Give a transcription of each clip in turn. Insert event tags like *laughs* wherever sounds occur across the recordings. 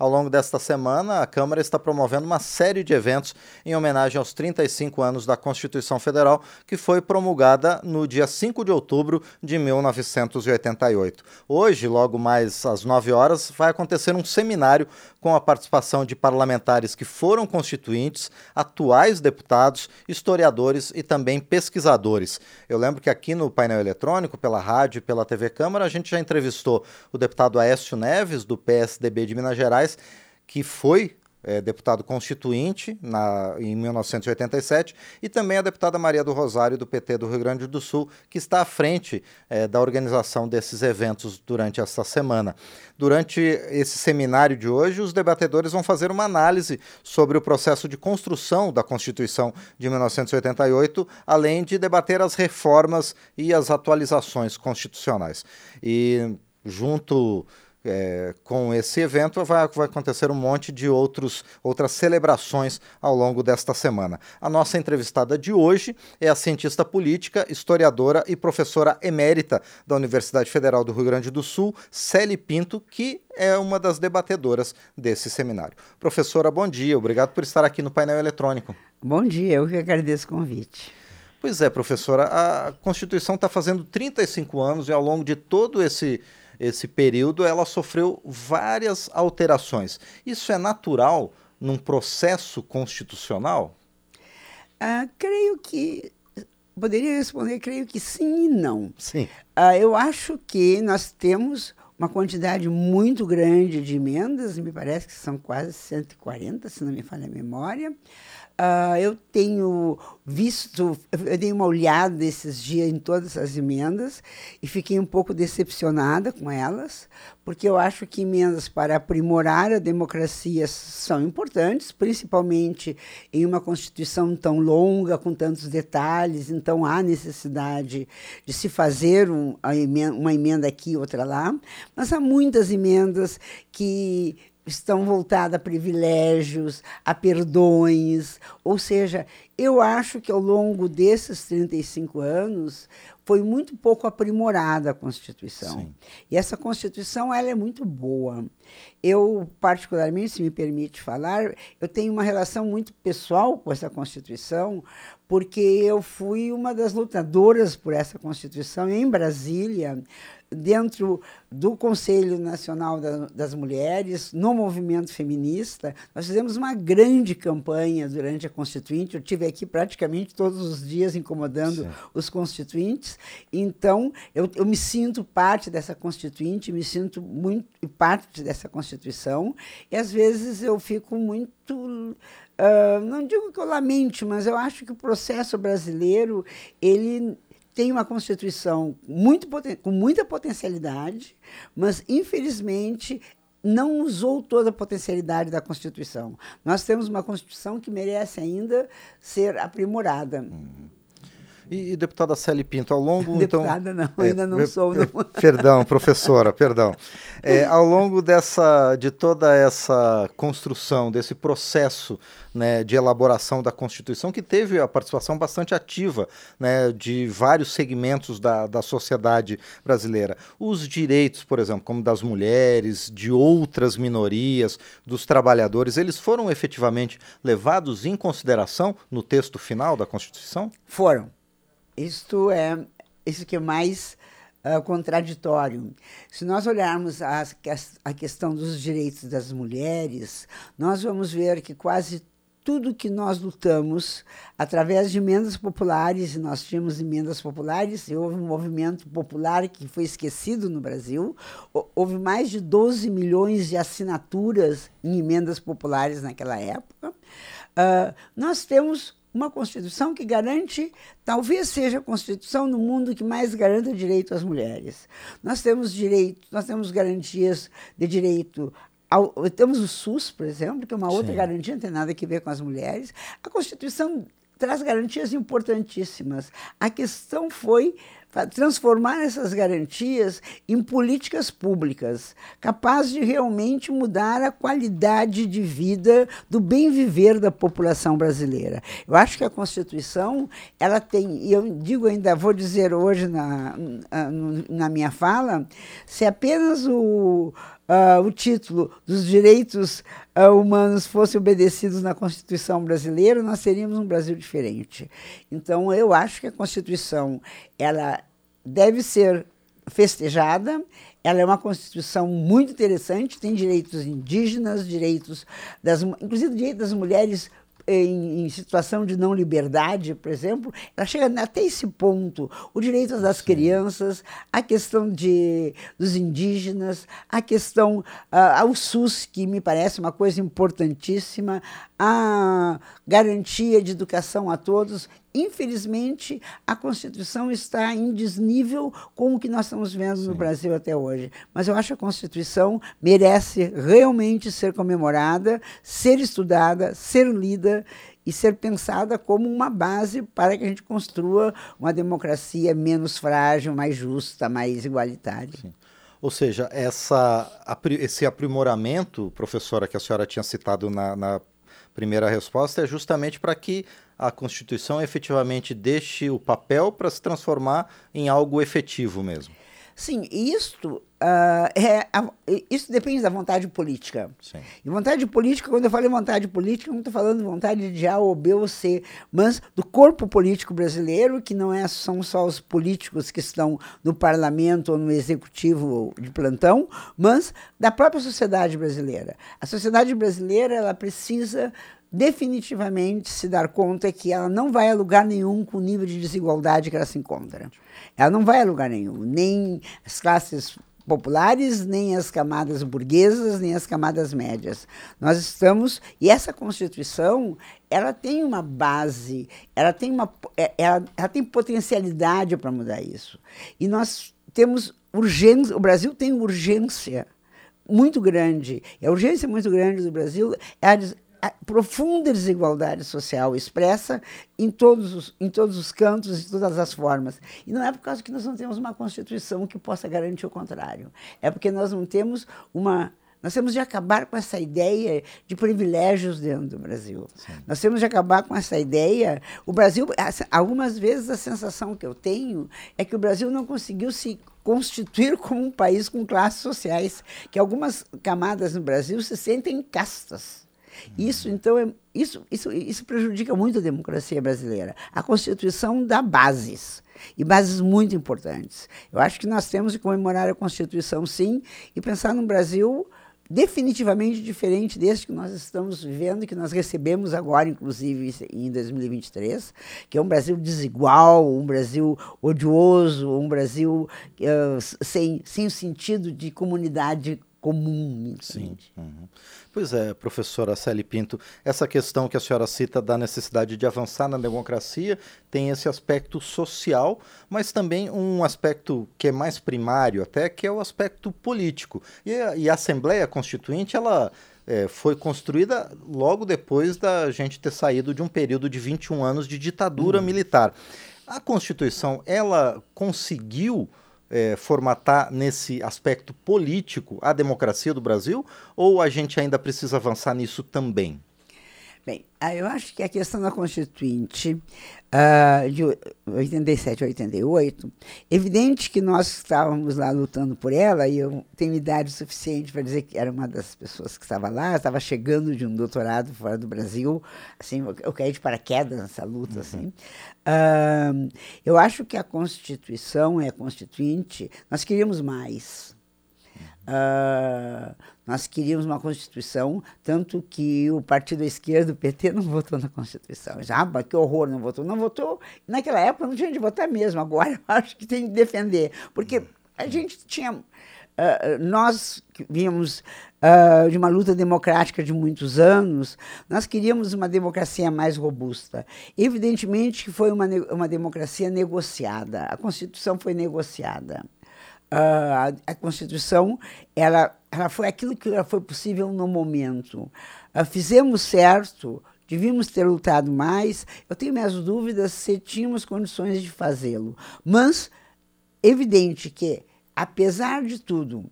Ao longo desta semana, a Câmara está promovendo uma série de eventos em homenagem aos 35 anos da Constituição Federal, que foi promulgada no dia 5 de outubro de 1988. Hoje, logo mais às 9 horas, vai acontecer um seminário com a participação de parlamentares que foram constituintes, atuais deputados, historiadores e também pesquisadores. Eu lembro que aqui no painel eletrônico, pela rádio e pela TV Câmara, a gente já entrevistou o deputado Aécio Neves, do PSDB de Minas Gerais, que foi é, deputado constituinte na, em 1987, e também a deputada Maria do Rosário, do PT do Rio Grande do Sul, que está à frente é, da organização desses eventos durante esta semana. Durante esse seminário de hoje, os debatedores vão fazer uma análise sobre o processo de construção da Constituição de 1988, além de debater as reformas e as atualizações constitucionais. E junto é, com esse evento vai, vai acontecer um monte de outros, outras celebrações ao longo desta semana. A nossa entrevistada de hoje é a cientista política, historiadora e professora emérita da Universidade Federal do Rio Grande do Sul, Célie Pinto, que é uma das debatedoras desse seminário. Professora, bom dia, obrigado por estar aqui no painel eletrônico. Bom dia, eu que agradeço o convite. Pois é, professora, a Constituição está fazendo 35 anos e ao longo de todo esse esse período, ela sofreu várias alterações. Isso é natural num processo constitucional? Ah, creio que. Poderia responder, creio que sim e não. Sim. Ah, eu acho que nós temos uma quantidade muito grande de emendas, me parece que são quase 140, se não me falha a memória. Uh, eu tenho visto, eu dei uma olhada esses dias em todas as emendas e fiquei um pouco decepcionada com elas, porque eu acho que emendas para aprimorar a democracia são importantes, principalmente em uma Constituição tão longa, com tantos detalhes, então há necessidade de se fazer um, uma emenda aqui, outra lá, mas há muitas emendas que estão voltadas a privilégios, a perdões. Ou seja, eu acho que ao longo desses 35 anos foi muito pouco aprimorada a Constituição. Sim. E essa Constituição ela é muito boa. Eu, particularmente, se me permite falar, eu tenho uma relação muito pessoal com essa Constituição, porque eu fui uma das lutadoras por essa Constituição em Brasília dentro do Conselho Nacional das Mulheres, no movimento feminista, nós fizemos uma grande campanha durante a Constituinte. Eu tive aqui praticamente todos os dias incomodando Sim. os constituintes. Então, eu, eu me sinto parte dessa Constituinte, me sinto muito parte dessa Constituição, e às vezes eu fico muito. Uh, não digo que eu lamente, mas eu acho que o processo brasileiro ele tem uma Constituição muito, com muita potencialidade, mas, infelizmente, não usou toda a potencialidade da Constituição. Nós temos uma Constituição que merece ainda ser aprimorada. Uhum. E, e, deputada Célia Pinto, ao longo. Deputada, então, não, é, ainda não sou. *laughs* Não. Perdão, professora, perdão. É, ao longo dessa, de toda essa construção, desse processo né, de elaboração da Constituição, que teve a participação bastante ativa né, de vários segmentos da, da sociedade brasileira. Os direitos, por exemplo, como das mulheres, de outras minorias, dos trabalhadores, eles foram efetivamente levados em consideração no texto final da Constituição? Foram isto é isso que é mais uh, contraditório. Se nós olharmos a, a questão dos direitos das mulheres, nós vamos ver que quase tudo que nós lutamos através de emendas populares, e nós tínhamos emendas populares, e houve um movimento popular que foi esquecido no Brasil, houve mais de 12 milhões de assinaturas em emendas populares naquela época. Uh, nós temos uma Constituição que garante, talvez seja a Constituição no mundo que mais garanta direito às mulheres. Nós temos direito, nós temos garantias de direito ao, temos o SUS, por exemplo, que é uma outra Sim. garantia, não tem nada a ver com as mulheres. A Constituição traz garantias importantíssimas. A questão foi transformar essas garantias em políticas públicas, capazes de realmente mudar a qualidade de vida do bem viver da população brasileira. Eu acho que a Constituição, ela tem, e eu digo ainda, vou dizer hoje na, na, minha fala, se apenas o uh, o título dos direitos uh, humanos fosse obedecidos na Constituição brasileira, nós teríamos um Brasil diferente. Então, eu acho que a Constituição ela deve ser festejada. Ela é uma constituição muito interessante, tem direitos indígenas, direitos das, inclusive direitos das mulheres em, em, situação de não liberdade, por exemplo, ela chega até esse ponto. O direito das Sim. crianças, a questão de, dos indígenas, a questão uh, ao SUS, que me parece uma coisa importantíssima, a garantia de educação a todos. Infelizmente, a Constituição está em desnível com o que nós estamos vendo Sim. no Brasil até hoje. Mas eu acho que a Constituição merece realmente ser comemorada, ser estudada, ser lida e ser pensada como uma base para que a gente construa uma democracia menos frágil, mais justa, mais igualitária. Sim. Ou seja, essa, esse aprimoramento, professora, que a senhora tinha citado na, na primeira resposta é justamente para que a Constituição efetivamente deixe o papel para se transformar em algo efetivo mesmo. Sim, isto, uh, é, isso depende da vontade política. Sim. E vontade política, quando eu falo em vontade política, não estou falando de vontade de A ou B ou C, mas do corpo político brasileiro, que não é, são só os políticos que estão no parlamento ou no executivo de plantão, mas da própria sociedade brasileira. A sociedade brasileira ela precisa definitivamente se dar conta que ela não vai a lugar nenhum com o nível de desigualdade que ela se encontra. Ela não vai a lugar nenhum, nem as classes populares, nem as camadas burguesas, nem as camadas médias. Nós estamos e essa Constituição, ela tem uma base, ela tem uma é, ela, ela tem potencialidade para mudar isso. E nós temos urgência, o Brasil tem urgência muito grande. E a urgência muito grande do Brasil é a a profunda desigualdade social expressa em todos, os, em todos os cantos, de todas as formas. E não é por causa que nós não temos uma Constituição que possa garantir o contrário. É porque nós não temos uma. Nós temos de acabar com essa ideia de privilégios dentro do Brasil. Sim. Nós temos de acabar com essa ideia. O Brasil, algumas vezes a sensação que eu tenho é que o Brasil não conseguiu se constituir como um país com classes sociais, que algumas camadas no Brasil se sentem castas. Isso, então, é, isso, isso, isso prejudica muito a democracia brasileira. A Constituição dá bases, e bases muito importantes. Eu acho que nós temos de comemorar a Constituição, sim, e pensar num Brasil definitivamente diferente desse que nós estamos vivendo, que nós recebemos agora, inclusive em 2023, que é um Brasil desigual, um Brasil odioso, um Brasil uh, sem, sem o sentido de comunidade comum. Sim. Uhum. Pois é, professora Célia Pinto, essa questão que a senhora cita da necessidade de avançar na democracia tem esse aspecto social, mas também um aspecto que é mais primário até, que é o aspecto político. E a, e a Assembleia Constituinte, ela é, foi construída logo depois da gente ter saído de um período de 21 anos de ditadura hum. militar. A Constituição, ela conseguiu é, formatar nesse aspecto político a democracia do Brasil ou a gente ainda precisa avançar nisso também? Bem, ah, eu acho que a questão da Constituinte uh, de 87 a 88, evidente que nós estávamos lá lutando por ela, e eu tenho idade suficiente para dizer que era uma das pessoas que estava lá, estava chegando de um doutorado fora do Brasil, assim, eu caí de paraquedas nessa luta, uhum. assim. Uh, eu acho que a Constituição é a Constituinte, nós queríamos mais. Uh, nós queríamos uma Constituição, tanto que o partido da esquerda, o PT, não votou na Constituição. Ah, mas que horror, não votou. Não votou, naquela época não tinha de votar mesmo, agora *laughs* acho que tem que defender, porque a gente tinha. Uh, nós que vínhamos uh, de uma luta democrática de muitos anos, nós queríamos uma democracia mais robusta. Evidentemente que foi uma, uma democracia negociada, a Constituição foi negociada a, Constituição ela, ela foi aquilo que foi possível no momento. Uh, fizemos certo, devíamos ter lutado mais. Eu tenho minhas dúvidas se tínhamos condições de fazê-lo. Mas evidente que, apesar de tudo,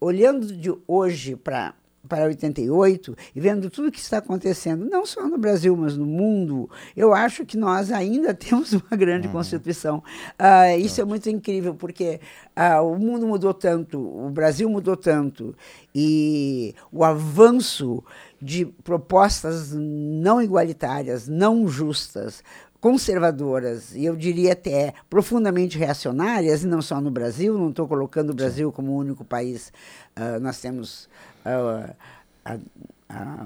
olhando de hoje para para 88 e vendo tudo que está acontecendo, não só no Brasil, mas no mundo, eu acho que nós ainda *laughs* temos uma grande uhum. Constituição. Uh, isso é muito incrível, porque uh, o mundo mudou tanto, o Brasil mudou tanto, e o avanço de propostas não igualitárias, não justas, conservadoras e eu diria até profundamente reacionárias, e não só no Brasil, não estou colocando o Brasil como o único país. Uh, nós temos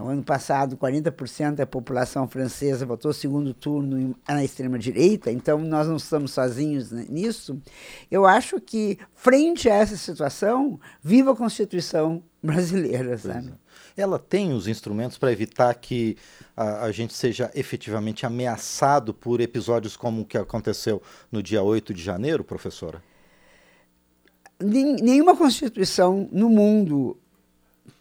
o ano passado 40% da população francesa votou segundo turno na extrema direita, então nós não estamos sozinhos nisso. Eu acho que frente a essa situação, viva a Constituição *laughs* brasileira, sabe? É ela tem os instrumentos para evitar que a, a, gente seja efetivamente ameaçado por episódios como o que aconteceu no dia 8 de janeiro, professora? Nenhuma Constituição no mundo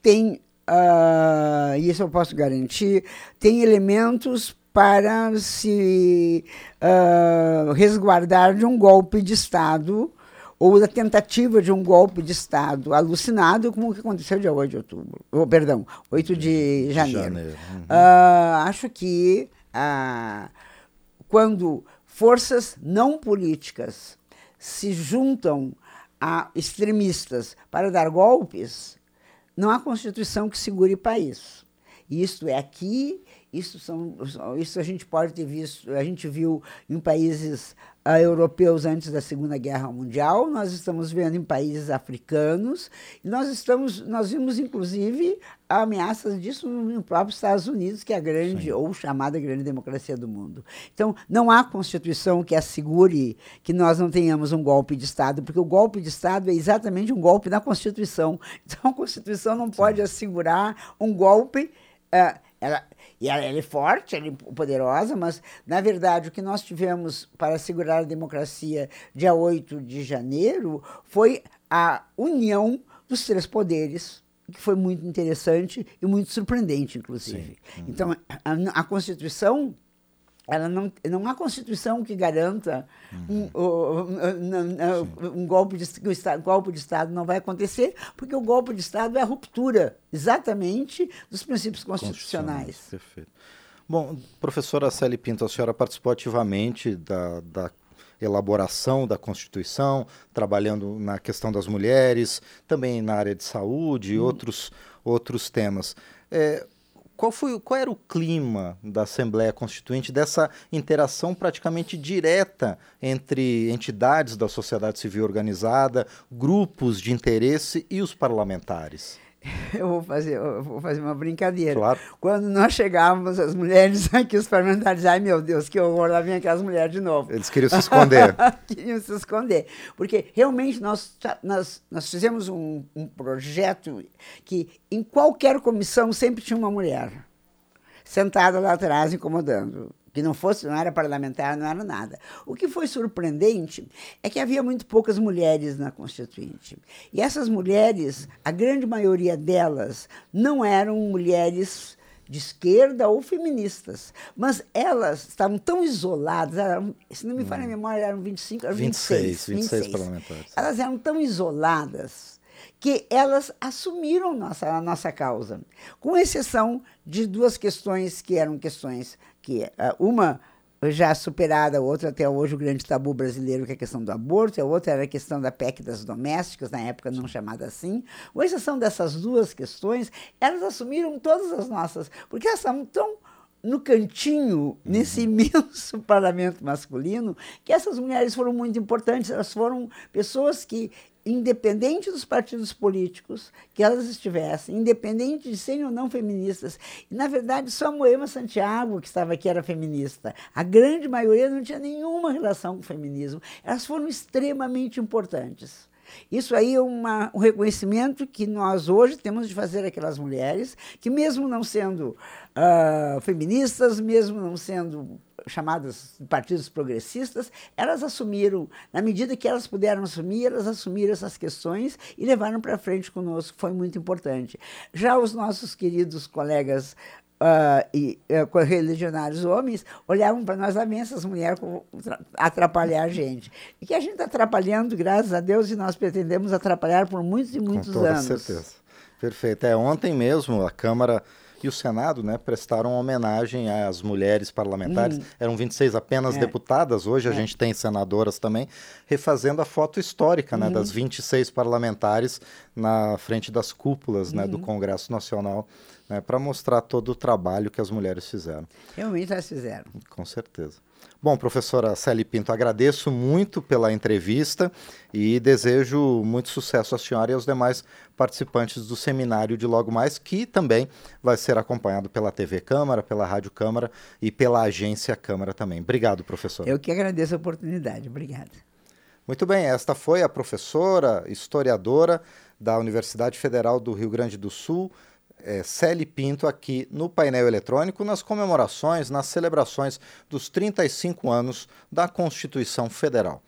tem, uh, isso eu posso garantir, tem elementos para se uh, resguardar de um golpe de Estado ou da tentativa de um golpe de Estado alucinado, como o que aconteceu dia 8 de outubro, oh, perdão, 8 de janeiro. janeiro. Uhum. Uh, acho que uh, quando forças não políticas se juntam a extremistas para dar golpes, não há Constituição que segure país. Isso é aqui, isso, são, isso a gente pode ter visto, a gente viu em países uh, europeus antes da Segunda Guerra Mundial, nós estamos vendo em países africanos, nós estamos, nós vimos inclusive ameaças disso no próprio Estados Unidos, que é a grande Sim. ou chamada grande democracia do mundo. Então, não há constituição que assegure que nós não tenhamos um golpe de Estado, porque o golpe de Estado é exatamente um golpe na Constituição. *laughs* Então, a Constituição não pode Sim. assegurar um golpe. Uh, ela, e ela, ela, é forte, ela é poderosa, mas, na verdade, o que nós tivemos para assegurar a democracia dia 8 de janeiro foi a união dos três poderes, que foi muito interessante e muito surpreendente, inclusive. Uhum. Então, a, a Constituição ela não, não há Constituição que garanta uhum. um, um, um, golpe de, o Estado, golpe de Estado não vai acontecer, porque o golpe de Estado é a ruptura, exatamente, dos princípios constitucionais. Perfeito. Bom, professora Célia Pinto, a senhora participou ativamente da, da elaboração da Constituição, trabalhando na questão das mulheres, também na área de saúde e hum. outros, outros temas. É, qual, foi, qual era o clima da Assembleia Constituinte, dessa interação praticamente direta entre entidades da sociedade civil organizada, grupos de interesse e os parlamentares? *laughs* eu vou fazer, eu vou fazer uma brincadeira. Claro. Quando nós chegávamos, as mulheres *laughs* aqui, os parlamentares, ai meu Deus, que horror, lá vem aquelas mulheres de novo. Eles queriam se esconder. *laughs* queriam se esconder. Porque realmente nós, nós, nós fizemos um, um projeto que em qualquer comissão sempre tinha uma mulher sentada lá atrás incomodando que não fosse, não era parlamentar, não era nada. O que foi surpreendente é que havia muito poucas mulheres na Constituinte. E essas mulheres, a grande maioria delas, não eram mulheres de esquerda ou feministas, mas elas estavam tão isoladas, eram, se não me falha a hum. memória, eram 25, eram 26, 26, 26 parlamentares. Elas eram tão isoladas que elas assumiram nossa, a nossa causa, com exceção de duas questões que eram questões que uh, uma já superada, a outra até hoje o grande tabu brasileiro, que é a questão do aborto, a outra era a questão da PEC das domésticas, na época não chamada assim. Com exceção dessas duas questões, elas assumiram todas as nossas, porque elas estavam tão no cantinho, nesse uhum. *laughs* imenso parlamento masculino, que essas mulheres foram muito importantes. Elas foram pessoas que independente dos partidos políticos que elas estivessem, independente de serem ou não feministas. E, na verdade, só a Moema Santiago, que estava aqui, era feminista. A grande maioria não tinha nenhuma relação com o feminismo. Elas foram extremamente importantes. Isso aí é uma, um reconhecimento que nós hoje temos de fazer aquelas mulheres que, mesmo não sendo uh, feministas, mesmo não sendo chamadas partidos progressistas, elas assumiram, na medida que elas puderam assumir, elas assumiram essas questões e levaram para frente conosco, foi muito importante. Já os nossos queridos colegas uh, e uh, religionários homens olhavam para nós, lá vem essas mulheres atrapalhar a gente. E que a gente está atrapalhando, graças a Deus, e nós pretendemos atrapalhar por muitos e muitos Com toda anos. certeza. Perfeito. É, ontem mesmo a Câmara e o Senado né, prestaram homenagem às mulheres parlamentares. Hum. Eram 26 apenas é. deputadas, hoje a é. gente tem senadoras também, refazendo a foto histórica né, uhum. das 26 parlamentares na frente das cúpulas uhum. né, do uhum. Congresso Nacional, né, para mostrar todo o trabalho que as mulheres fizeram. Realmente elas fizeram. Com certeza. Bom, professora Célia Pinto, agradeço muito pela entrevista e desejo muito sucesso à senhora e aos demais participantes do seminário de logo mais, que também vai ser acompanhado pela TV Câmara, pela Rádio Câmara e pela Agência Câmara também. Obrigado, professor. Eu que agradeço a oportunidade. Obrigada. Muito bem, esta foi a professora, historiadora da Universidade Federal do Rio Grande do Sul, é, Celi Pinto aqui no painel eletrônico nas comemorações, nas celebrações dos 35 anos da Constituição Federal.